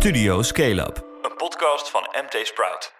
Studio Scale Up, een podcast van MT Sprout.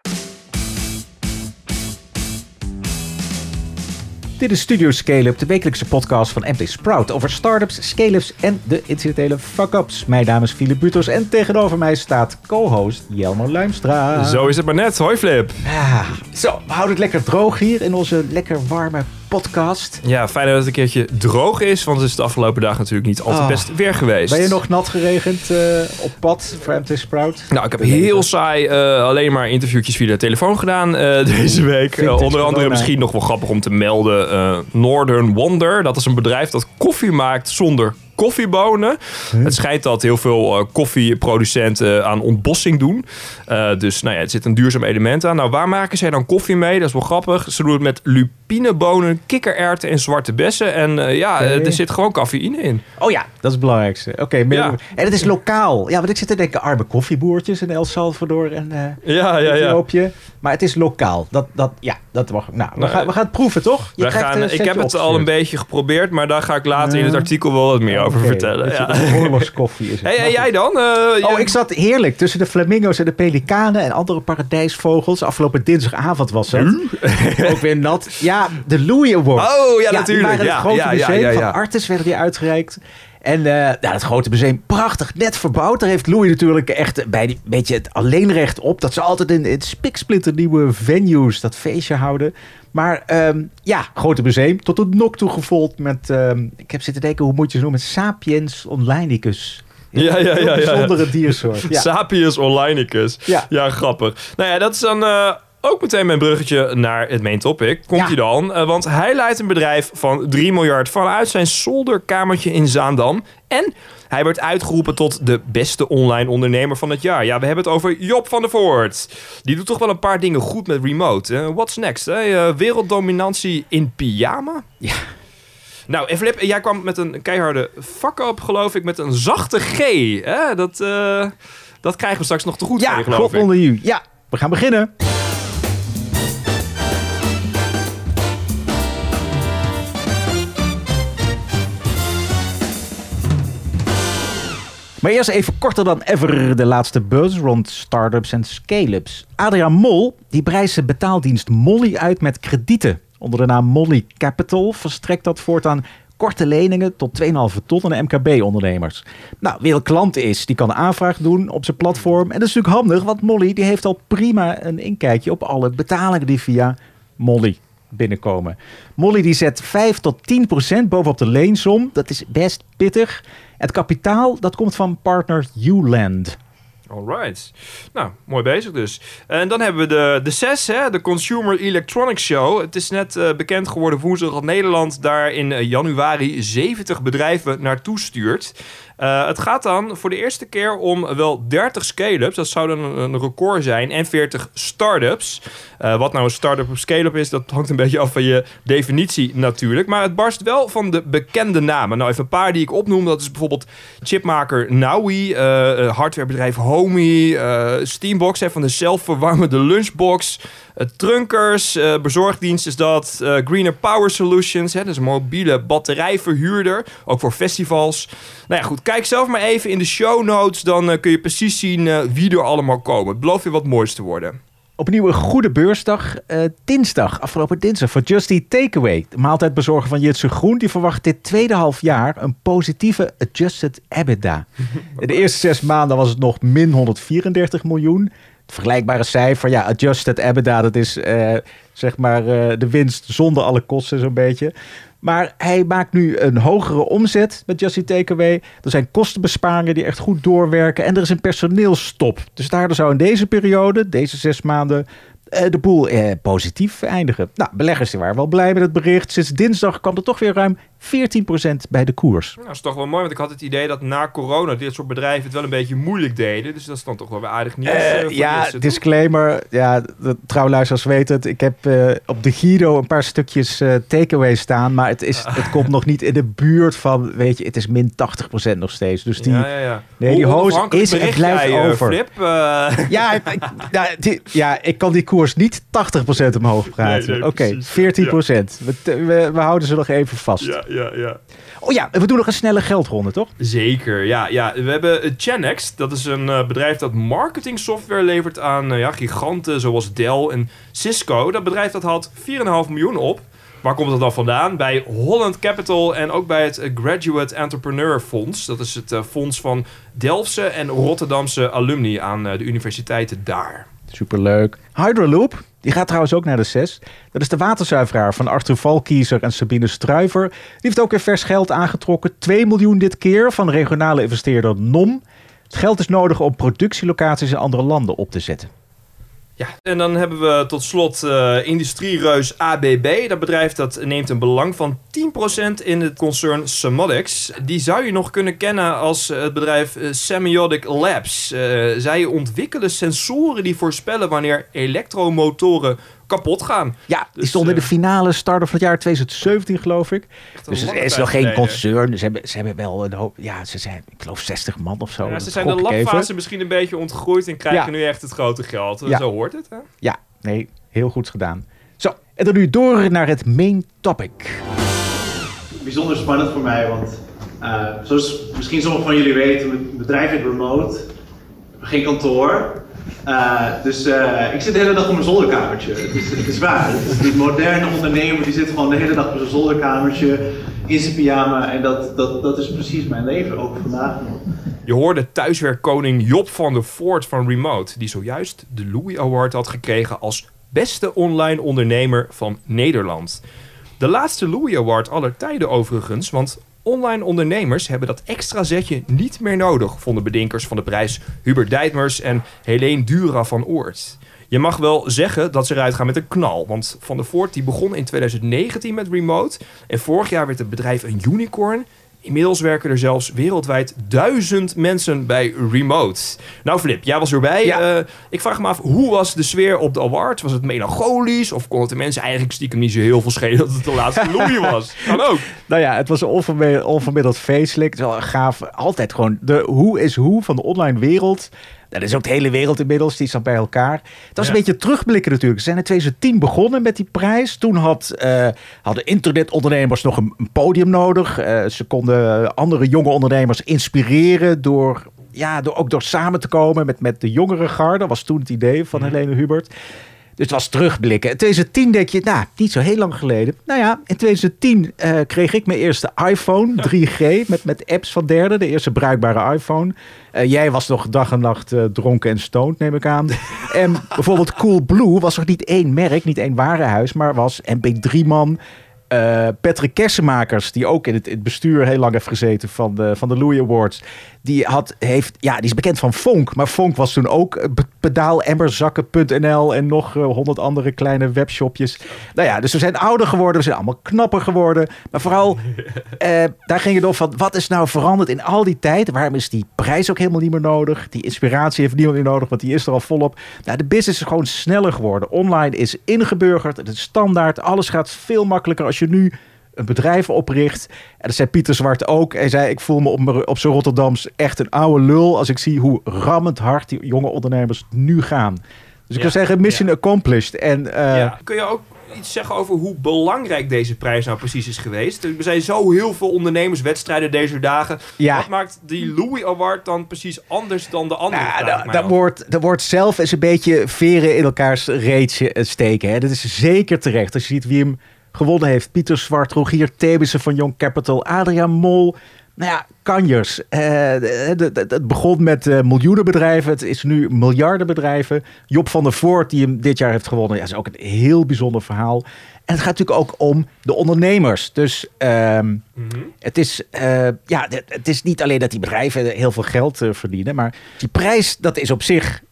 Dit is Studio Scale-up, de wekelijkse podcast van MT Sprout over startups, scale-ups en de incidentele fuck-ups. Mijn naam is Philip Butos en tegenover mij staat co-host Jelmer Luimstra. Zo is het maar net. Hoi Flip. Ah, zo, we houden het lekker droog hier in onze lekker warme podcast. Ja, fijn dat het een keertje droog is, want het is de afgelopen dagen natuurlijk niet altijd Oh. best weer geweest. Ben je nog nat geregend eh, op pad voor MT Sprout? Nou, ik heb heel saai eh, alleen maar interviewtjes via de telefoon gedaan eh, deze week. Onder andere corona. misschien nog wel grappig om te melden Northern Wonder. Dat is een bedrijf dat koffie maakt zonder koffiebonen. Het schijnt dat heel veel eh, koffieproducenten aan ontbossing doen. Eh, dus nou ja, het zit een duurzaam element aan. Nou, waar maken zij dan koffie mee? Dat is wel grappig. Ze doen het met lupinebonen, kikkererwten en zwarte bessen. En eh, ja, eh, er zit gewoon cafeïne in. Oh ja, dat is het belangrijkste. Oké, meer- Ja. en het is lokaal. Ja, want ik zit te denken, arme koffieboertjes in El Salvador en eh Ja, ja, ja. Ethiopië. Maar het is lokaal. Dat, dat, ja, dat mag. Nou, we, Nou, gaan, we gaan het proeven, toch? Je We gaan, eh, ik heb het al een beetje geprobeerd, maar daar ga ik later in het artikel wel wat meer over Oké, vertellen. dat je- Ja. Oorlogskoffie is. het. Hey, en jij dan? Eh, Oh, ik zat heerlijk tussen de flamingo's en de pelikanen en andere paradijsvogels. Afgelopen dinsdagavond was het. Ook weer nat. Ja, de Louis Award. Oh, ja, natuurlijk. waren Ja, grote ja, ja, museum ja, ja. van Artis werden die uitgereikt. En eh ja, het grote museum, prachtig, net verbouwd. Daar heeft Louis natuurlijk echt bij die, beetje het alleenrecht op. Dat ze altijd in, in spiksplinter nieuwe venues dat feestje houden. Maar ehm, ja, grote museum, tot de nok toe gevolgd met... ehm, ik heb zitten denken, hoe moet je ze noemen? Sapiens onlinicus. Ja, ja, ja, ja, ja. bijzondere diersoort. Ja. Sapiens Onlinicus. Ja. Ja, grappig. Nou ja, dat is dan eh, ook meteen mijn bruggetje naar het main topic. Komt Ja. hij dan? Eh, want hij leidt een bedrijf van 3 miljard vanuit zijn zolderkamertje in Zaandam. En hij werd uitgeroepen tot de beste online ondernemer van het jaar. Ja, we hebben het over Job van der Voort. Die doet toch wel een paar dingen goed met remote. What's next? Hè? Eh, werelddominantie in pyjama? Ja. Nou, en Flip, jij kwam met een keiharde fuck up, geloof ik, met een zachte G. Hè? Dat, eh, dat krijgen we straks nog te goed van Ja, geloof ik. onder u. Ja, we gaan beginnen. Maar eerst even korter dan ever de laatste buzz rond startups en scale-ups. Adriaan Mol die prijst zijn betaaldienst Molly uit met kredieten. Onder de naam Molly Capital verstrekt dat voortaan korte leningen tot 2,5 ton aan MKB-ondernemers. Nou, wie een klant is, die kan aanvraag doen op zijn platform. En dat is natuurlijk handig, want Molly die heeft al prima een inkijkje op alle betalingen die via Molly binnenkomen. Molly die zet 5 tot 10 procent bovenop de leensom. Dat is best pittig. Het kapitaal dat komt van partner Uland. Alright. Nou, mooi bezig dus. En dan hebben we de, de CES, hè, de Consumer Electronics Show. Het is net eh, bekend geworden woensdag dat Nederland daar in eh, januari 70 bedrijven naartoe stuurt. Eh, het gaat dan voor de eerste keer om wel 30 scale-ups. Dat zou dan een, record zijn. En 40 start-ups. Eh, wat nou een start-up of scale-up is, dat hangt een beetje af van je definitie natuurlijk. Maar het barst wel van de bekende namen. Nou, even een paar die ik opnoem. Dat is bijvoorbeeld chipmaker Naui, eh, hardwarebedrijf Homey, Steambox hè, van de zelfverwarmende lunchbox, Trunkers, eh, bezorgdienst is dat, eh, Greener Power Solutions, hè, dat is een mobiele batterijverhuurder, ook voor festivals. Nou ja, goed, kijk zelf maar even in de show notes, dan eh, kun je precies zien eh, wie er allemaal komen. Het belooft weer wat moois te worden. Opnieuw een goede beursdag. eh, dinsdag, afgelopen dinsdag, voor Just Eat Takeaway. De maaltijdbezorger van Jitse Groen. Die verwacht dit tweede half jaar een positieve adjusted EBITDA. In de eerste zes maanden was het nog min 134 miljoen. Vergelijkbare cijfer, ja, adjusted EBITDA, dat is eh, zeg maar eh, de winst zonder alle kosten zo'n beetje. Maar hij maakt nu een hogere omzet met Just Takeaway. Er zijn kostenbesparingen die echt goed doorwerken. En er is een personeelstop. Dus daardoor zou in deze periode, deze zes maanden, eh, de boel eh, positief eindigen. Nou, beleggers waren wel blij met het bericht. Sinds dinsdag kwam er toch weer ruim 14% bij de koers. Nou, dat is toch wel mooi, want ik had het idee dat na corona dit soort bedrijven het wel een beetje moeilijk deden. Dus dat is dan toch wel weer aardig nieuws. Eh, eh, ja, mensen, toch? disclaimer. Ja, de trouwluisteraars weten het. Ik heb eh, op de Guido een paar stukjes takeaway staan. Maar het, is, het komt nog niet in de buurt van, weet je, het is min 80% nog steeds. Dus die, ja, ja, ja. Nee, die hoos is- het bericht blijft jij, eh, over. Flip? Ja, ik, ja, die- ja, ik kan die koers niet 80% omhoog praten. Nee, nee, Oké, precies. 14%. We, te- we, we houden ze nog even vast. Ja, ja. Oh ja, we doen nog een snelle geldronde, toch? Zeker, ja. ja. We hebben eh, Genext. Dat is een eh, bedrijf dat marketing software levert aan eh, ja, giganten zoals Dell en Cisco. Dat bedrijf dat haalt 4,5 miljoen op. Waar komt dat dan vandaan? Bij Holland Capital en ook bij het Graduate Entrepreneur Fonds. Dat is het fonds van Delftse en Rotterdamse alumni aan de universiteiten daar. Superleuk. Hydroloop, die gaat trouwens ook naar de 6. Dat is de waterzuiveraar van Arthur Valkiezer en Sabine Struiver. Die heeft ook weer vers geld aangetrokken. 2 miljoen dit keer van regionale investeerder NOM. Het geld is nodig om productielocaties in andere landen op te zetten. En dan hebben we tot slot eh, industriereus ABB. Dat bedrijf dat neemt een belang van 10% in het concern Semodics. Die zou je nog kunnen kennen als eh, het bedrijf eh, Semiotic Labs. Zij ontwikkelen sensoren die voorspellen wanneer elektromotoren kapot gaan. Ja, die Dus, stond in de eh, finale start van het jaar 2017, geloof ik. Een Dus het lange is nog geen concern. Ze hebben, ze hebben wel een hoop... Ja, ze zijn, ik geloof 60 man of zo. Ja, ze zijn de labfase misschien een beetje ontgroeid en krijgen Ja. nu echt het grote geld. Ja. Zo hoort het, hè? Ja, nee, heel goed gedaan. Zo, en dan nu door naar het main topic. bijzonder spannend voor mij, want eh, zoals misschien sommigen van jullie weten, mijn bedrijf is remote, geen kantoor. Eh, dus eh, ik zit de hele dag op mijn zolderkamertje. Het is, is waar. Die moderne ondernemer die zit gewoon de hele dag op zijn zolderkamertje in zijn pyjama. En dat, dat, dat is precies mijn leven, ook vandaag nog. Je hoorde thuiswerkkoning Job van der Voort van Remote, die zojuist de Louis Award had gekregen als beste online ondernemer van Nederland. De laatste Louis Award aller tijden overigens, want online ondernemers hebben dat extra zetje niet meer nodig, vonden bedenkers van de prijs Hubert Dijtmers en Helene Dura van Oort. Je mag wel zeggen dat ze eruit gaan met een knal. Want Van der Voort die begon in 2019 met Remote. En vorig jaar werd het bedrijf een unicorn. Inmiddels werken er zelfs wereldwijd duizend mensen bij Remote. Nou Flip, jij was erbij. Ja. Eh, ik vraag me af, hoe was de sfeer op de awards? Was het melancholisch? Of kon het de mensen eigenlijk stiekem niet zo heel veel schelen dat het de laatste Louis was? Kan ook. Nou ja, het was een onvermiddeld, onvermiddeld feestelijk. Het is wel gaaf. Altijd gewoon de hoe is hoe van de online wereld. Dat is ook de hele wereld inmiddels, die staat bij elkaar. Het was Ja. een beetje terugblikken natuurlijk. Ze zijn in 2010 begonnen met die prijs. Toen had, eh, hadden internetondernemers nog een, een podium nodig. Eh, ze konden andere jonge ondernemers inspireren door, ja, door ook door samen te komen met, met de jongere garde. was toen het idee van Helene Hubert. Dus het was terugblikken. In 2010 denk je, nou, niet zo heel lang geleden. Nou ja, in 2010 eh, kreeg ik mijn eerste iPhone 3G met, met apps van derde. De eerste bruikbare iPhone. Eh, jij was nog dag en nacht eh, dronken en stoned, neem ik aan. en bijvoorbeeld Coolblue was nog niet één merk, niet één warenhuis, maar was MP3-man. Eh Patrick Kersenmakers, die ook in het, in het bestuur heel lang heeft gezeten van de, van de Louis Awards. Die, had, heeft, ja, die is bekend van Fonk. Maar Fonk was toen ook eh, pedaalemmerzakken.nl en nog eh, honderd andere kleine webshopjes. Nou ja, dus we zijn ouder geworden, we zijn allemaal knapper geworden. Maar vooral, daar ging het om van, wat is nou veranderd in al die tijd? Waarom is die prijs ook helemaal niet meer nodig? Die inspiratie heeft niemand meer nodig, want die is er al volop. Nou, de business is gewoon sneller geworden. Online is ingeburgerd, het is standaard. Alles gaat veel makkelijker als je nu een bedrijf opricht. En dat zei Pieter Zwart ook. Hij zei, ik voel me op, op zijn Rotterdams echt een oude lul... als ik zie hoe rammend hard die jonge ondernemers nu gaan. Dus ik Ja, zou zeggen, mission ja. accomplished. En eh, Ja. Kun je ook iets zeggen over hoe belangrijk deze prijs nou precies is geweest? Er zijn zo heel veel ondernemerswedstrijden deze dagen. Ja. Wat maakt die Louis Award dan precies anders dan de andere? Nou, dat, wordt, dat wordt zelf eens een beetje veren in elkaars reetje steken. Hè. Dat is zeker terecht. Als je ziet wie hem gewonnen heeft. Pieter Zwart, Rogier Thebissen van Young Capital, Adriaan Mol. Nou ja, kanjers. Eh, Het begon met eh, miljoenen bedrijven. Het is nu miljarden bedrijven. Job van der Voort, die hem dit jaar heeft gewonnen. Ja, is ook een heel bijzonder verhaal. En het gaat natuurlijk ook om de ondernemers. Dus ehm, Mhm. het is, eh, ja, het- is niet alleen dat die bedrijven heel veel geld verdienen. Maar die prijs, dat is op zich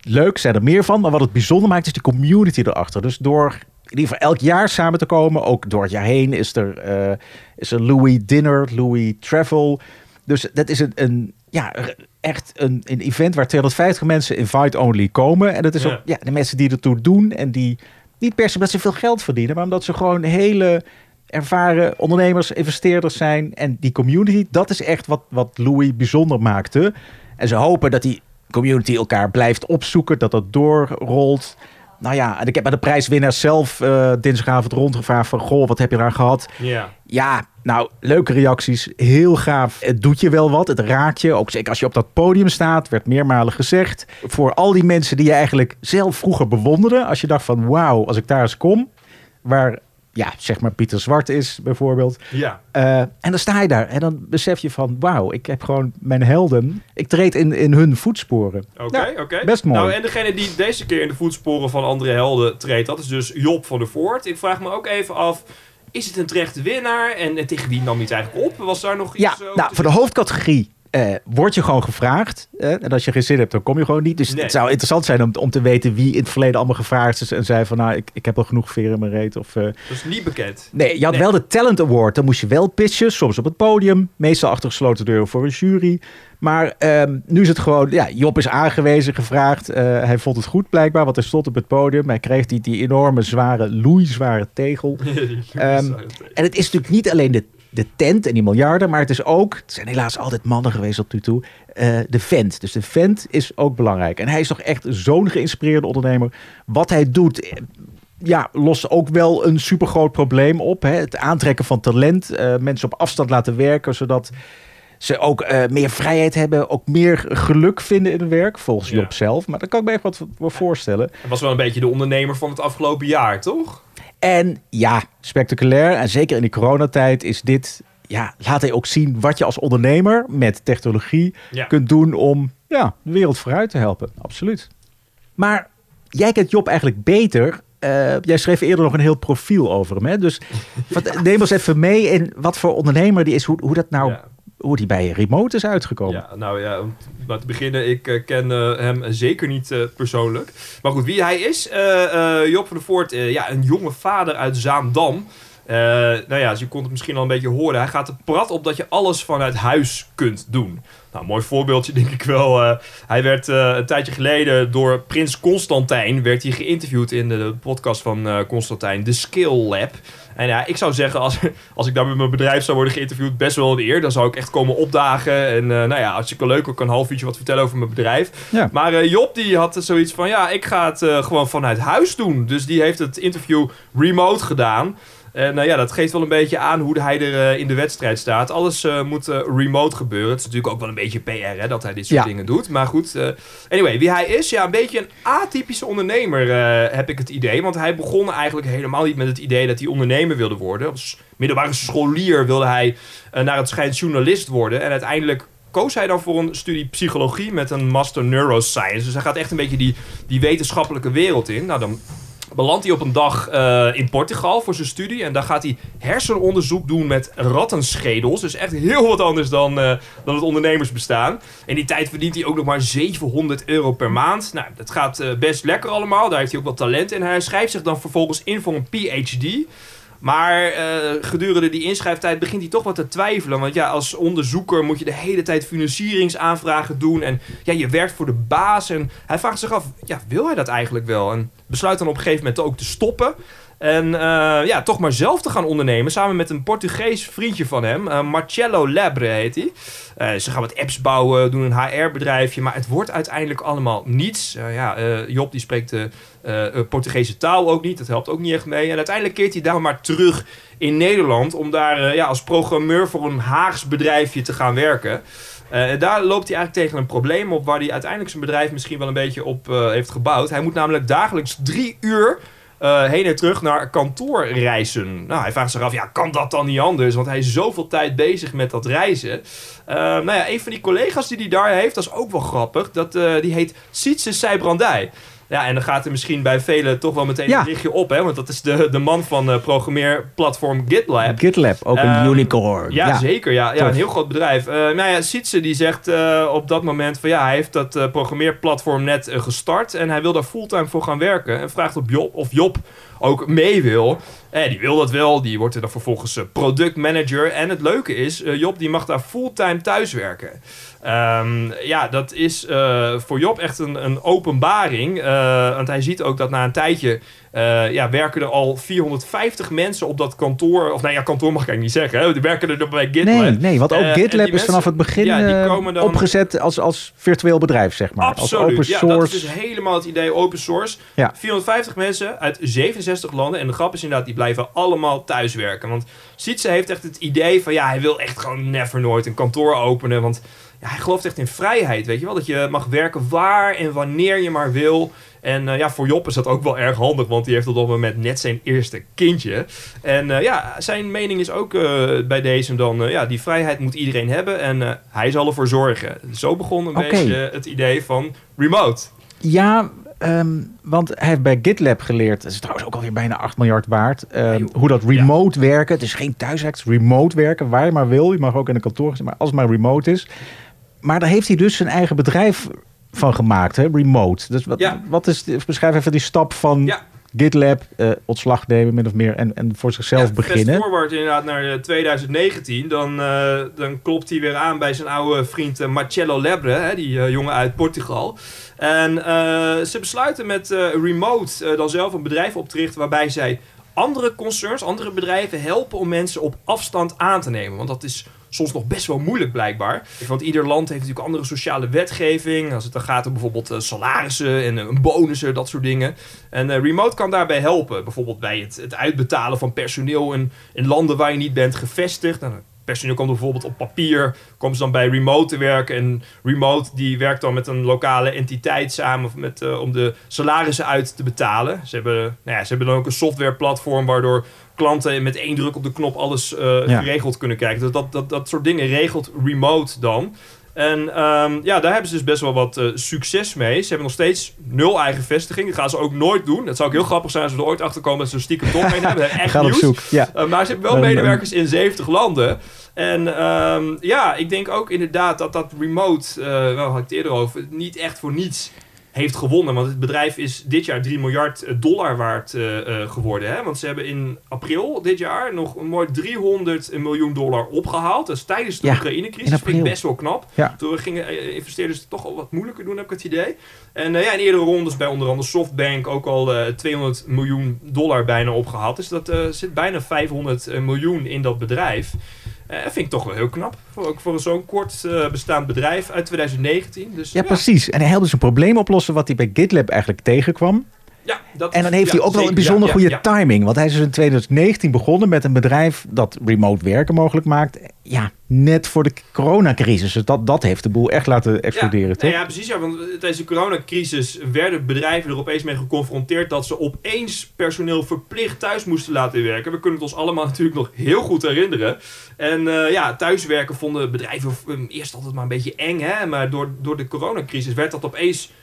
leuk. Zijn er meer van. Maar wat het bijzonder maakt, is de community erachter. Dus door in ieder geval elk jaar samen te komen. Ook door het jaar heen is er, eh, is er Louis Dinner, Louis Travel. Dus dat is een, een ja, echt een, een event waar 250 mensen invite-only komen. En dat is Ja. ook ja, de mensen die ertoe doen. En die niet per se omdat ze veel geld verdienen. Maar omdat ze gewoon hele ervaren ondernemers, investeerders zijn. En die community, dat is echt wat, wat Louis bijzonder maakte. En ze hopen dat die community elkaar blijft opzoeken, dat dat doorrolt. Nou ja, en ik heb bij de prijswinnaars zelf eh, dinsdagavond rondgevraagd van... Goh, wat heb je eraan gehad? Ja. Ja, nou, leuke reacties. Heel gaaf. Het doet je wel wat. Het raakt je. Ook zeker als je op dat podium staat, werd meermalen gezegd. Voor al die mensen die je eigenlijk zelf vroeger bewonderde. Als je dacht van, wauw, als ik daar eens kom. Waar, ja, zeg maar Pieter Zwart is bijvoorbeeld. Ja. Eh, en dan sta je daar en dan besef je van, wauw, ik heb gewoon mijn helden. Ik treed in, in hun voetsporen. Oké, Ja, oké. best mooi. Nou, en degene die deze keer in de voetsporen van andere helden treedt, dat is dus Job van der Voort. Ik vraag me ook even af, is het een terechte winnaar? En, en tegen wie nam hij het eigenlijk op? Was daar nog Ja, iets over nou, te voor de hoofdcategorie eh, word je gewoon gevraagd. en als je geen zin hebt, dan kom je gewoon niet. Dus Nee. het zou interessant zijn om, om te weten wie in het verleden allemaal gevraagd is. En zei van, nou, ik, ik heb al genoeg veren in mijn reet. Of, zeggen? Dat is niet bekend. nee, je had Nee. wel de Talent Award. Dan moest je wel pitchen, soms op het podium. Meestal achter gesloten deuren voor een jury. Maar ehm, nu is het gewoon, ja, Job is aangewezen, gevraagd. Eh, hij vond het goed blijkbaar, want hij stond op het podium. Hij kreeg die, die enorme, zware, loeizware tegel. Ehm, En het is natuurlijk niet alleen de, de tent en die miljarden, maar het is ook, het zijn helaas altijd mannen geweest tot nu toe, eh, de vent. Dus de vent is ook belangrijk. En hij is toch echt zo'n geïnspireerde ondernemer. Wat hij doet, eh, ja, lost ook wel een supergroot probleem op. Hè? Het aantrekken van talent, eh, mensen op afstand laten werken, zodat ze ook meer vrijheid hebben, ook meer geluk vinden in hun werk, volgens Ja. Job zelf. Maar dat kan ik me echt wat voor voorstellen. Hij was wel een beetje de ondernemer van het afgelopen jaar, toch? En ja, spectaculair. En zeker in die coronatijd is dit... Ja, laat hij ook zien wat je als ondernemer met technologie Ja. kunt doen om ja, de wereld vooruit te helpen. Absoluut. Maar jij kent Job eigenlijk beter. Eh, jij schreef eerder nog een heel profiel over hem. Hè? Dus wat, neem ons even mee in wat voor ondernemer die is. Hoe, hoe dat nou, Ja. Hoe die bij Remote is uitgekomen. Ja, nou ja, om te beginnen, ik eh, ken eh, hem zeker niet eh, persoonlijk. Maar goed, wie hij is, Job van der Voort, ja, een jonge vader uit Zaandam. Eh, nou ja, dus je kon het misschien al een beetje horen. Hij gaat er prat op dat je alles vanuit huis kunt doen. Nou, mooi voorbeeldje denk ik wel. Eh, hij werd eh, een tijdje geleden door Prins Constantijn werd hij geïnterviewd in de, de podcast van Constantijn, de Skill Lab. En ja, ik zou zeggen, als, als ik daar met mijn bedrijf zou worden geïnterviewd, best wel een eer. Dan zou ik echt komen opdagen. En nou ja, hartstikke leuk. Ik kan een half uurtje wat vertellen over mijn bedrijf. Ja. Maar Job die had zoiets van, ja, ik ga het gewoon vanuit huis doen. Dus die heeft het interview remote gedaan. En nou ja, dat geeft wel een beetje aan hoe hij er eh, in de wedstrijd staat. Alles eh, moet eh, remote gebeuren. Het is natuurlijk ook wel een beetje PR hè, dat hij dit soort Ja. dingen doet. Maar goed, eh, anyway, wie hij is, ja, een beetje een atypische ondernemer eh, heb ik het idee. Want hij begon eigenlijk helemaal niet met het idee dat hij ondernemer wilde worden. Als middelbare scholier wilde hij eh, naar het schijnt journalist worden. En uiteindelijk koos hij dan voor een studie psychologie met een master neuroscience. Dus hij gaat echt een beetje die, die wetenschappelijke wereld in. Nou, dan belandt hij op een dag eh, in Portugal voor zijn studie. En daar gaat hij hersenonderzoek doen met rattenschedels. Dus echt heel wat anders dan, eh, dan het ondernemersbestaan. In die tijd verdient hij ook nog maar 700 euro per maand. Nou, dat gaat eh, best lekker allemaal. Daar heeft hij ook wat talent in. Hij schrijft zich dan vervolgens in voor een PhD. Maar eh, gedurende die inschrijftijd begint hij toch wat te twijfelen. Want ja, als onderzoeker moet je de hele tijd financieringsaanvragen doen. En ja, je werkt voor de baas. En hij vraagt zich af, ja, wil hij dat eigenlijk wel? En besluit dan op een gegeven moment ook te stoppen. En eh, ja, toch maar zelf te gaan ondernemen. Samen met een Portugees vriendje van hem. eh, Marcelo Lebre heet hij. Eh, ze gaan wat apps bouwen, doen een HR-bedrijfje. Maar het wordt uiteindelijk allemaal niets. Ja, Job die spreekt de Portugese taal ook niet. Dat helpt ook niet echt mee. En uiteindelijk keert hij daar maar terug in Nederland. Om daar ja, als programmeur voor een Haags bedrijfje te gaan werken. En daar loopt hij eigenlijk tegen een probleem op. Waar hij uiteindelijk zijn bedrijf misschien wel een beetje op heeft gebouwd. Hij moet namelijk dagelijks drie uur eh, heen en terug naar kantoor reizen. Nou, hij vraagt zich af, ja, kan dat dan niet anders? Want hij is zoveel tijd bezig met dat reizen. Eh, nou ja, een van die collega's die hij daar heeft, dat is ook wel grappig. Dat, eh, die heet Sietse Seibrandij. Ja, en dan gaat er misschien bij velen toch wel meteen Ja. een lichtje op, hè? Want dat is de, de man van eh, programmeerplatform GitLab. GitLab, ook een Ehm, unicorn. Ja, zeker. Ja, ja een heel groot bedrijf. Eh nou ja, Sietse die zegt eh, op dat moment van ja, hij heeft dat programmeerplatform net gestart en hij wil daar fulltime voor gaan werken. En vraagt op Job, of Job ook mee wil. Eh, die wil dat wel, die wordt er dan vervolgens eh, productmanager. En het leuke is, eh, Job die mag daar fulltime thuiswerken. Ehm, ja, dat is eh, voor Job echt een, een openbaring. want hij ziet ook dat na een tijdje eh, ja, werken er al 450 mensen op dat kantoor. Of nou ja, kantoor mag ik eigenlijk niet zeggen. Hè? Die werken er bij GitLab. Nee, nee, want ook Eh, GitLab is mensen- vanaf het begin ja, eh, dan- opgezet als, als virtueel bedrijf, zeg maar. Absoluut. Als open Ja, source. dat is dus helemaal het idee open source. Ja. 450 mensen uit 67 landen. En de grap is inderdaad, die blijven allemaal thuiswerken. Want Sietse heeft echt het idee van... ja, hij wil echt gewoon never nooit een kantoor openen. Want ja, hij gelooft echt in vrijheid, weet je wel? Dat je mag werken waar en wanneer je maar wil. En eh, ja, voor Job is dat ook wel erg handig, want die heeft op dat moment net zijn eerste kindje. En eh, ja, zijn mening is ook eh, bij deze dan, ja, die vrijheid moet iedereen hebben en hij zal ervoor zorgen. Zo begon een beetje het idee van remote. Ja, ehm, want hij heeft bij GitLab geleerd. Dat is trouwens ook alweer bijna 8 miljard waard. ehm, hoe dat remote werken. Het is geen thuiswerk, remote werken. Waar je maar wil. Je mag ook in een kantoor zitten, maar als het maar remote is. Maar daar heeft hij dus zijn eigen bedrijf van gemaakt, hè? remote. Dus wat, Ja. wat is, de- beschrijf even die stap van Ja. GitLab, eh, ontslag nemen min of meer en, en voor zichzelf Ja, beginnen. Forward inderdaad naar eh, 2019, dan, eh, dan klopt hij weer aan bij zijn oude vriend eh, Marcelo Lebre, hè, die eh, jongen uit Portugal. En eh, ze besluiten met eh, Remote eh, dan zelf een bedrijf op te richten waarbij zij andere concerns, andere bedrijven helpen om mensen op afstand aan te nemen. Want dat is soms nog best wel moeilijk blijkbaar. Want ieder land heeft natuurlijk andere sociale wetgeving. Als het dan gaat om bijvoorbeeld eh, salarissen en eh, bonussen, dat soort dingen. En eh, Remote kan daarbij helpen. Bijvoorbeeld bij het, het uitbetalen van personeel in, in landen waar je niet bent gevestigd. Nou, personeel komt bijvoorbeeld op papier, komt ze dan bij Remote te werken. En Remote die werkt dan met een lokale entiteit samen met, eh, om de salarissen uit te betalen. Ze hebben, nou ja, ze hebben dan ook een softwareplatform waardoor klanten met één druk op de knop alles eh, Ja. geregeld kunnen krijgen. Dus dat, dat, dat soort dingen regelt Remote dan. En ehm, ja, daar hebben ze dus best wel wat eh, succes mee. Ze hebben nog steeds nul eigen vestiging. Dat gaan ze ook nooit doen. Dat zou ook heel grappig zijn als we er ooit achter komen dat ze er stiekem toch mee hebben. Echt Gaat op nieuws. zoek. Ja. Uh, maar ze hebben wel Een- medewerkers in 70 landen. En ehm, ja, ik denk ook inderdaad dat dat remote, eh wel had ik het eerder over, niet echt voor niets heeft gewonnen. Want het bedrijf is dit jaar 3 miljard dollar waard eh, eh, geworden. Hè? Want ze hebben in april dit jaar nog een mooi 300 miljoen dollar opgehaald. Dat is tijdens de Ja, Oekraïne-crisis. vind ik best wel knap. Ja. Toen gingen eh, investeerders het toch al wat moeilijker doen, heb ik het idee. En eh, ja, in eerdere rondes bij onder andere Softbank ook al eh 200 miljoen dollar bijna opgehaald. Dus dat eh, zit bijna 500 miljoen in dat bedrijf. Dat vind ik toch wel heel knap. Voor, ook voor zo'n kort eh, bestaand bedrijf uit 2019. Dus, Ja, precies. En hij helpt dus een probleem oplossen wat hij bij GitLab eigenlijk tegenkwam. Ja, dat En dan heeft ja, hij ook wel een bijzonder Ja, goede timing. Want hij is dus in 2019 begonnen met een bedrijf dat remote werken mogelijk maakt. Ja, net voor de coronacrisis. Dus dat, dat heeft de boel echt laten exploderen, ja, toch? nee, ja, precies. Ja, want tijdens de coronacrisis werden bedrijven er opeens mee geconfronteerd dat ze opeens personeel verplicht thuis moesten laten werken. We kunnen het ons allemaal natuurlijk nog heel goed herinneren. En eh, ja, thuiswerken vonden bedrijven eh, eerst altijd maar een beetje eng. Hè? Maar door, door de coronacrisis werd dat opeens eh,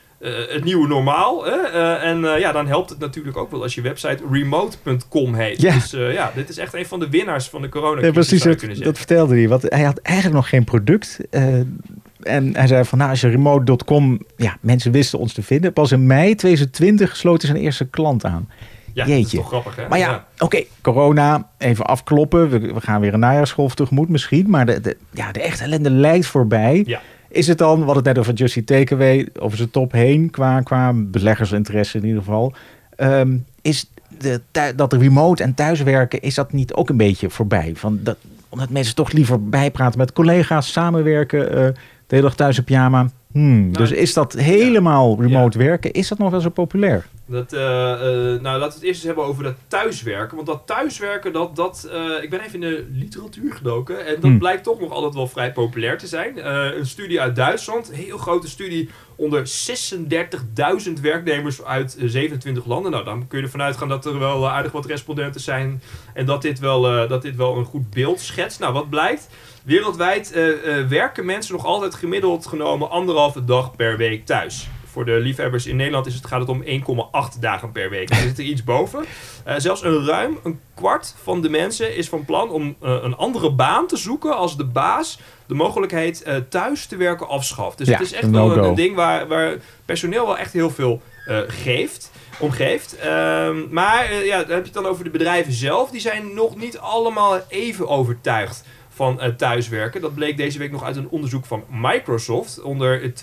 het nieuwe normaal. Hè? Eh, en eh, ja, dan helpt het natuurlijk ook wel als je website remote.com heet. Ja. Dus eh, ja, dit is echt een van de winnaars van de Ja, coronacrisis. precies, zou je dat, dat vertelde hij. Want hij had eigenlijk nog geen product. eh, en hij zei van, nou, als je remote.com... Ja, mensen wisten ons te vinden. Pas in mei 2020 sloot hij zijn eerste klant aan. Ja, dat is Jeetje. toch grappig hè? Maar ja, oké, corona, even afkloppen. We, we gaan weer een najaarsgolf tegemoet misschien. Maar de, de, ja, de echte ellende lijkt voorbij. Ja. Is het dan, hadden het net over Justy Takeaway, over zijn top heen, qua, qua beleggersinteresse in ieder geval. Ehm, is de, dat remote en thuiswerken, is dat niet ook een beetje voorbij? Van dat, omdat mensen toch liever bijpraten met collega's, samenwerken, eh, de hele dag thuis in pyjama. Hmm, dus is dat helemaal remote werken, is dat nog wel zo populair? Dat, eh, eh, nou, laten we het eerst eens hebben over dat thuiswerken. Want dat thuiswerken, dat, dat, eh, ik ben even in de literatuur gedoken. En dat Hmm. blijkt toch nog altijd wel vrij populair te zijn. Een studie uit Duitsland, een heel grote studie onder 36.000 werknemers uit eh, 27 landen. Nou, dan kun je ervan uitgaan dat er wel aardig wat respondenten zijn. En dat dit wel, dat dit wel een goed beeld schetst. Nou, wat blijkt? Wereldwijd eh, eh, werken mensen nog altijd gemiddeld genomen anderhalve dag per week thuis. Voor de liefhebbers in Nederland is het, gaat het om 1,8 dagen per week. Dus er zit er iets boven. Eh, zelfs een ruim een kwart van de mensen is van plan om een andere baan te zoeken als de baas de mogelijkheid thuis te werken afschaft. Dus Ja, het is echt wel een, ding waar, waar personeel wel echt heel veel geeft, omgeeft. Ehm, maar ja, dan heb je het dan over de bedrijven zelf. Die zijn nog niet allemaal even overtuigd van eh, thuiswerken. Dat bleek deze week nog uit een onderzoek van Microsoft onder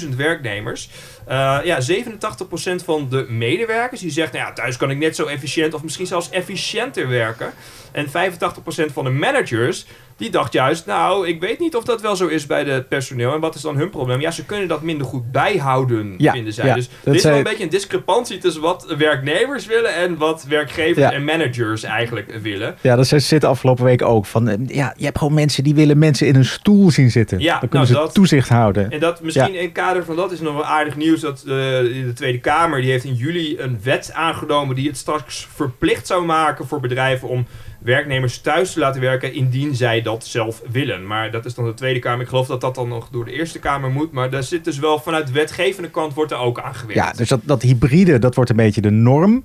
22.000 werknemers. Eh, ja, 87% van de medewerkers die zegt, nou ja, thuis kan ik net zo efficiënt of misschien zelfs efficiënter werken. En 85% van de managers die dacht juist, nou, ik weet niet of dat wel zo is bij de personeel. En wat is dan hun probleem? Ja, ze kunnen dat minder goed bijhouden, Ja, vinden zij. ja, dus dit is wel een beetje een discrepantie tussen wat werknemers willen en wat werkgevers Ja. en managers eigenlijk willen. Ja, dat zit afgelopen week ook. Van, eh, ja, je hebt gewoon mensen die willen mensen in een stoel zien zitten. Ja, Dan kunnen nou, ze dat- toezicht houden. En dat misschien in het kader van dat is nog wel aardig nieuws dat eh, de Tweede Kamer die heeft in juli een wet aangenomen die het straks verplicht zou maken voor bedrijven om werknemers thuis te laten werken indien zij dat zelf willen. Maar dat is dan de Tweede Kamer. Ik geloof dat dat dan nog door de Eerste Kamer moet. Maar daar zit dus wel vanuit de wetgevende kant wordt er ook aan gewerkt. Ja, dus dat, dat hybride, dat wordt een beetje de norm.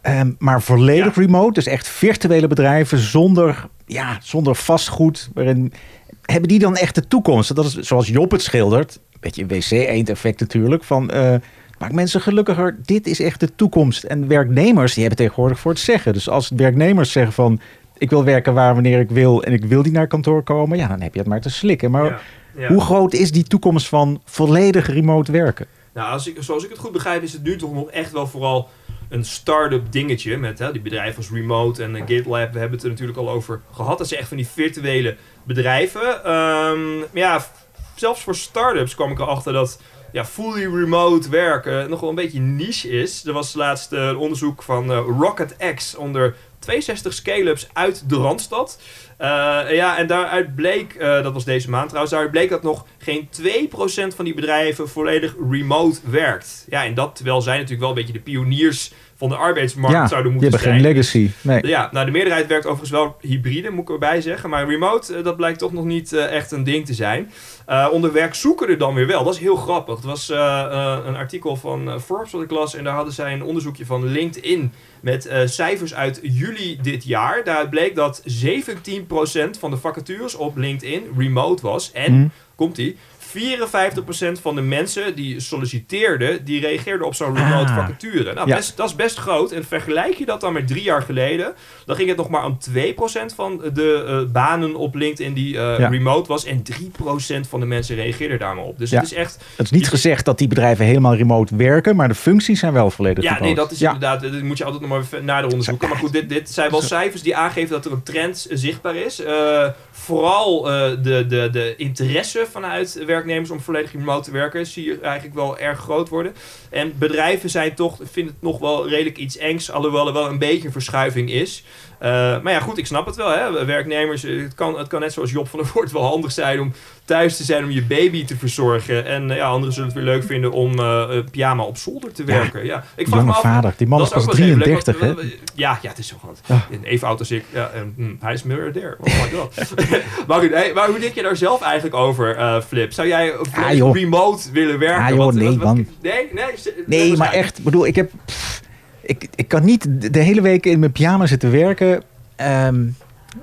Ehm, maar volledig Ja. remote, dus echt virtuele bedrijven zonder, ja, zonder vastgoed. Waarin, hebben die dan echt de toekomst? Dat is zoals Job het schildert. Een beetje een wc-eend-effect natuurlijk. Van, eh, maak mensen gelukkiger. Dit is echt de toekomst. En werknemers, die hebben tegenwoordig voor het zeggen. Dus als werknemers zeggen van... ik wil werken waar wanneer ik wil en ik wil die naar kantoor komen... ja, dan heb je het maar te slikken. Maar Ja, ja. hoe groot is die toekomst van volledig remote werken? Nou, als ik, zoals ik het goed begrijp, is het nu toch nog echt wel vooral een start-up dingetje. Met hè, die bedrijven als Remote en eh, GitLab. We hebben het er natuurlijk al over gehad. Dat zijn echt van die virtuele bedrijven. Ehm, maar ja, f- zelfs voor start-ups kwam ik erachter dat ja, fully remote werken nog wel een beetje niche is. Er was laatst een onderzoek van eh, Rocket X onder 62 scale-ups uit de Randstad. Eh, ja, en daaruit bleek, dat was deze maand trouwens, daaruit bleek dat nog geen 2% van die bedrijven volledig remote werkt. Ja, en dat terwijl zij natuurlijk wel een beetje de pioniers van de arbeidsmarkt ja, zouden die moeten hebben zijn. geen legacy. Nee. Ja, nou de meerderheid werkt overigens wel hybride, moet ik erbij zeggen. Maar remote, eh, dat blijkt toch nog niet eh, echt een ding te zijn. Eh, onder werkzoekenden dan weer wel. Dat is heel grappig. Het was een artikel van Forbes wat ik las. En daar hadden zij een onderzoekje van LinkedIn met cijfers uit juli dit jaar. Daaruit bleek dat 17% van de vacatures op LinkedIn remote was. En, Hm. komt-ie, 54% van de mensen die solliciteerden, die reageerden op zo'n remote Ah. vacature. Nou, Ja. best, dat is best groot. En vergelijk je dat dan met drie jaar geleden, dan ging het nog maar om 2% van de eh, banen op LinkedIn die eh, Ja. remote was. En 3% van de mensen reageerden daar maar op. Dus Ja. het is echt... Het is niet gezegd dat die bedrijven helemaal remote werken, maar de functies zijn wel volledig Ja, remote. nee, dat is inderdaad... Dat moet je altijd nog maar even nader onderzoeken. Maar goed, dit, dit zijn wel cijfers die aangeven dat er een trend eh, zichtbaar is. Eh, vooral eh, de, de, de interesse vanuit werknemers om volledig remote te werken... zie je eigenlijk wel erg groot worden. En bedrijven zijn toch, vinden het nog wel redelijk iets engs... alhoewel er wel een beetje een verschuiving is... Eh, maar ja, goed, ik snap het wel. Hè? Werknemers, eh, het kan, het kan net zoals Job van der Voort wel handig zijn om thuis te zijn om je baby te verzorgen. En eh, ja, anderen zullen het weer leuk vinden om pyjama op zolder te werken. Ja, ik vraag me af, vader, die man is pas ook wel eens even leuk, 33, hè? Ja, ja, het is zo gewoon. Ja. Even oud als ik. Ja, en, hm, hij is miljardair. Oh my god. maar, goed, hey, maar hoe denk je daar zelf eigenlijk over, Flip? Zou jij joh. remote willen werken? Ah, joh, Wat- nee, wat- wat- man. Nee, nee. Nee, maar echt, ik bedoel, ik heb. pff, ik, ik kan niet de- hele week in mijn pyjama zitten werken. Ehm,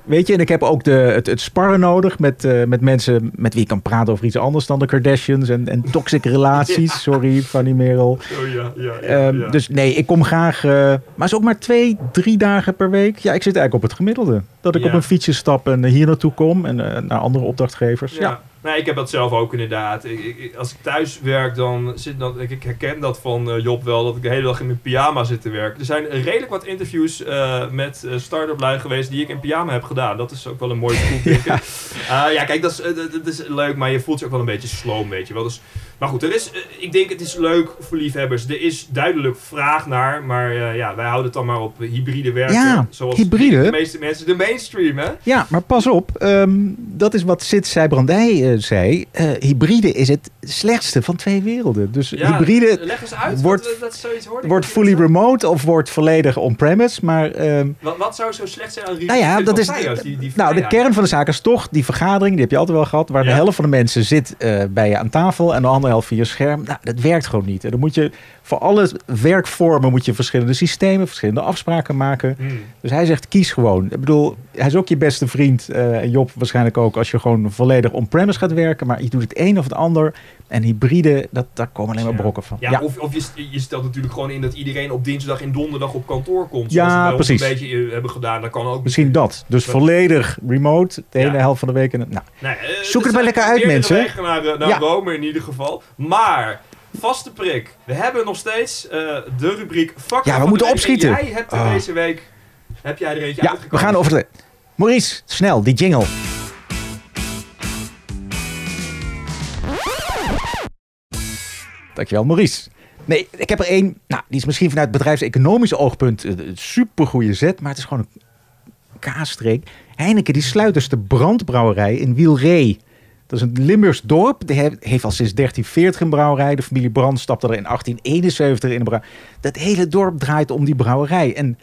weet je, en ik heb ook de, het, het sparren nodig met, eh, met mensen met wie ik kan praten over iets anders dan de Kardashians en, en toxic relaties. Sorry, Fanny Merel. Oh, ja, ja, ja, ja. Dus nee, ik kom graag. eh, maar is ook maar twee, drie dagen per week. Ja, ik zit eigenlijk op het gemiddelde. Dat ik Ja. op een fietsje stap en hier naartoe kom en eh, naar andere opdrachtgevers. Ja. Nee, ik heb dat zelf ook inderdaad. Ik, ik- als ik thuis werk, dan zit dan, ik, ik herken dat van eh, Job wel, dat ik de hele dag in mijn pyjama zit te werken. Er zijn redelijk wat interviews eh, met eh start-up lui geweest die ik in pyjama heb gedaan. Dat is ook wel een mooi ik. Ja. Ja, kijk, dat is, dat is leuk, maar je voelt je ook wel een beetje sloom, weet je wel. Dus, maar goed, er is, eh, ik denk het is leuk voor liefhebbers. Er is duidelijk vraag naar, maar eh, ja, wij houden het dan maar op hybride werken. Ja, zoals hybride. de meeste mensen, de mainstream, hè? Ja, maar pas op. ehm, dat is wat Sid Seibrandij eh, zei. Hybride is het slechtste van twee werelden. Dus Ja, hybride leg eens uit. wordt- wat, dat zoiets hoorde wordt fully remote of wordt volledig on-premise. Maar ehm, Wat, wat zou zo slecht zijn aan nou ja, dat is. die, die nou, de kern van de zaak is toch die vergadering. Die heb je altijd wel gehad. Waar de helft van de mensen zit bij je aan tafel. En de andere helft via je scherm. Nou, dat werkt gewoon niet. En dan moet je voor alle werkvormen moet je verschillende systemen, verschillende afspraken maken. Hmm. Dus hij zegt, kies gewoon. Ik bedoel, hij is ook je beste vriend. en Job waarschijnlijk ook als je gewoon volledig on-premise gaat werken. Maar je doet het een of het ander. En hybride, dat, daar komen alleen maar Ja. brokken van. Ja, Of, of je, je stelt natuurlijk gewoon in dat iedereen op dinsdag en donderdag op kantoor komt. Zoals Ja, we precies. een beetje eh, hebben gedaan. Dat kan ook. Misschien dat. Dus Dat- volledig remote, de ene Ja. helft van de week. En, nou, Nee, eh, Zoek er het maar zijn lekker uit, mensen. naar, eh, naar Ja. Rome in ieder geval. Maar, vaste prik. We hebben nog steeds eh, de rubriek vakken Ja, we moeten. En opschieten. Jij hebt er Ah. deze week... Heb jij er eentje ja, uitgekozen? we gaan over de... Maurice, snel, die jingle. Dankjewel, Maurice. Nee, ik heb er één. Nou, die is misschien vanuit bedrijfseconomisch oogpunt eh, een supergoeie zet. Maar het is gewoon een kaasstreek. Heineken die sluit dus de brandbrouwerij in Wielree. Dat is een Limburgs dorp. Die heeft, al sinds 1340 een brouwerij. De familie Brand stapte er in 1871 in. Dat hele dorp draait om die brouwerij. En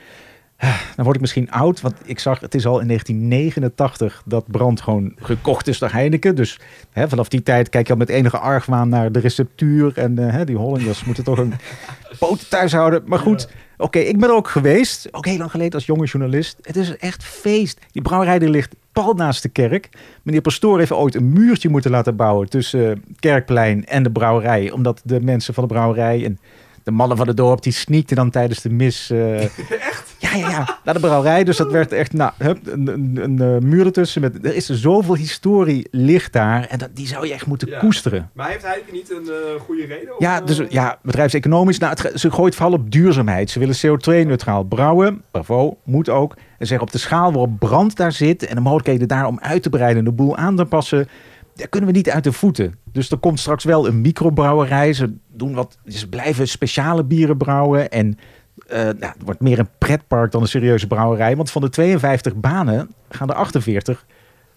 dan word ik misschien oud, want ik zag, het is al in 1989 dat Brand gewoon gekocht is door Heineken. Dus hè, vanaf die tijd kijk je al met enige argwaan naar de receptuur. En eh, hè, die Hollanders moeten toch een poot thuis houden. Maar goed, oké, ik ben er ook geweest. Ook heel lang geleden als jonge journalist. Het is echt feest. Die brouwerij die ligt pal naast de kerk. Meneer Pastoor heeft ooit een muurtje moeten laten bouwen tussen Kerkplein en de brouwerij. Omdat de mensen van de brouwerij en de mannen van het dorp, die sneakten dan tijdens de mis... eh, Echt? ja, ja, ja. Naar de brouwerij. Dus dat werd echt, nou, hup, een, een, een, eh, muur ertussen. Met, er is zoveel historie ligt daar. En dat, die zou je echt moeten Ja. koesteren. Maar heeft hij niet een eh, goede reden? Ja, dus, ja, bedrijfseconomisch. Nou, het, ze gooit vooral op duurzaamheid. Ze willen CO2-neutraal brouwen. Bravo, moet ook. En zeggen op de schaal waarop brand daar zit... en de mogelijkheden daar om uit te breiden en de boel aan te passen... daar kunnen we niet uit de voeten. Dus er komt straks wel een microbrouwerij. Ze, doen wat, ze blijven speciale bieren brouwen. En eh, nou, het wordt meer een pretpark dan een serieuze brouwerij. Want van de 52 banen gaan er 48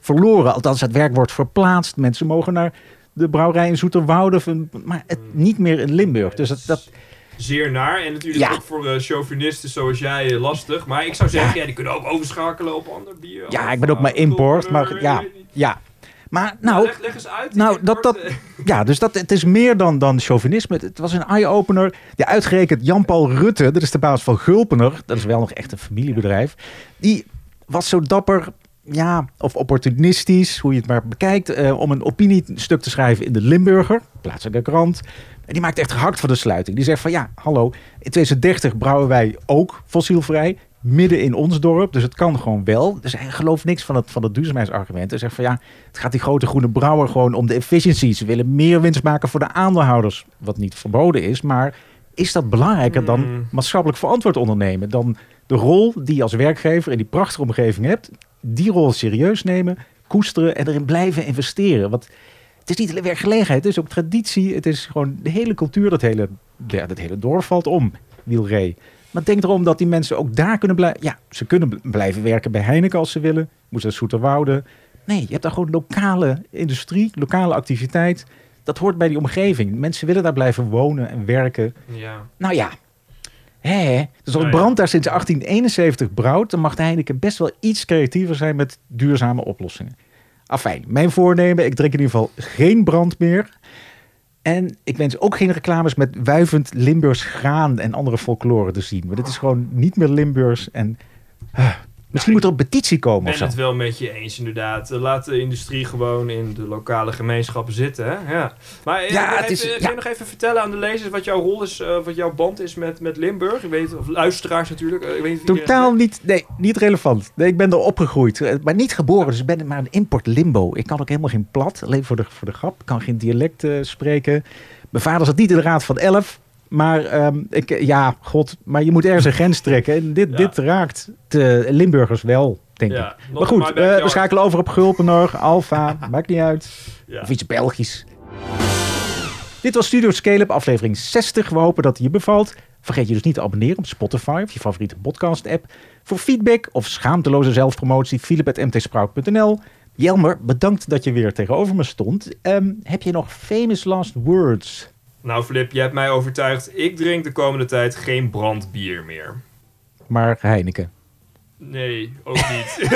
verloren. Althans, het werk wordt verplaatst. Mensen mogen naar de brouwerij in Zoeterwoude. Maar het, niet meer in Limburg. Dus dat, dat, Zeer naar. En natuurlijk Ja. ook voor eh, chauvinisten zoals jij eh, lastig. Maar ik zou zeggen, ja. die kunnen ook overschakelen op ander bier. ja, ik ben ook eh, maar import. Maar ja, ja. Maar nou, leg, leg eens uit. nou, dat- dat- eh, Ja, dus dat, het is meer dan, dan chauvinisme. Het was een eye-opener. Ja, uitgerekend Jan-Paul Rutte, dat is de baas van Gulpener. Dat is wel nog echt een familiebedrijf. Die was zo dapper, ja, of opportunistisch, hoe je het maar bekijkt... eh, om een opiniestuk te schrijven in de Limburger, plaatselijke krant. En die maakt echt gehakt van de sluiting. Die zegt van, ja, hallo, in 2030 brouwen wij ook fossielvrij... midden in ons dorp, dus het kan gewoon wel. Dus hij gelooft niks van het, van het duurzaamheidsargument. Hij zegt van, ja, het gaat die grote groene brouwer gewoon om de efficiëntie. Ze willen meer winst maken voor de aandeelhouders. Wat niet verboden is, maar is dat belangrijker dan Hmm. maatschappelijk verantwoord ondernemen? Dan de rol die je als werkgever in die prachtige omgeving hebt, die rol serieus nemen, koesteren en erin blijven investeren. Want het is niet alleen werkgelegenheid, het is ook traditie. Het is gewoon de hele cultuur, dat hele, ja, dat hele dorp valt om, wielree. Maar denk erom dat die mensen ook daar kunnen blijven. Ja, ze kunnen bl- blijven werken bij Heineken als ze willen. Moeten naar Soeterwoude. Nee, je hebt daar gewoon lokale industrie, lokale activiteit. Dat hoort bij die omgeving. Mensen willen daar blijven wonen en werken. ja. Nou ja, hè, dus als Nou ja. Brand daar sinds 1871 brouwt... dan mag de Heineken best wel iets creatiever zijn met duurzame oplossingen. Afijn, mijn voornemen, ik drink in ieder geval geen brand meer. En ik wens ook geen reclames met wuivend Limburgs graan en andere folklore te zien. Maar dit is gewoon niet meer Limburgs en... misschien moet er een petitie Ik komen of ben zo. het wel met je eens, inderdaad. Eh, Laat de industrie gewoon in de lokale gemeenschappen zitten. Hè? Ja. Maar eh, Ja, is- even, kun ja. je nog even vertellen aan de lezers wat jouw rol is, eh, wat jouw band is met, met Limburg? Ik weet, of luisteraars natuurlijk. ik weet Totaal niet, nee, niet relevant. Nee, ik ben er opgegroeid, maar niet geboren. Dus ik ben maar een import limbo. Ik kan ook helemaal geen plat, alleen voor de, voor de grap. Ik kan geen dialect spreken. Mijn vader zat niet in de raad van elf. Maar ehm, ik, ja, god, maar je moet ergens een grens trekken. En dit, Ja. dit raakt de Limburgers wel, denk ik. Ja, Maar goed, eh, we schakelen over op Gulpener, Alfa, maakt niet uit. Ja. Of iets Belgisch. Dit was Studio Scale-up, aflevering 60. We hopen dat het je bevalt. Vergeet je dus niet te abonneren op Spotify of je favoriete podcast-app. Voor feedback of schaamteloze zelfpromotie, philip.mtsprout.nl. Jelmer, bedankt dat je weer tegenover me stond. Ehm, heb je nog famous last words? Nou, Flip, je hebt mij overtuigd. Ik drink de komende tijd geen brandbier meer. Maar Heineken. Nee, ook niet.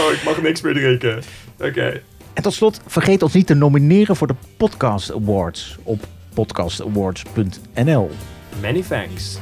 oh, ik mag niks meer drinken. Oké. En tot slot, vergeet ons niet te nomineren voor de Podcast Awards op podcastawards.nl. Many thanks.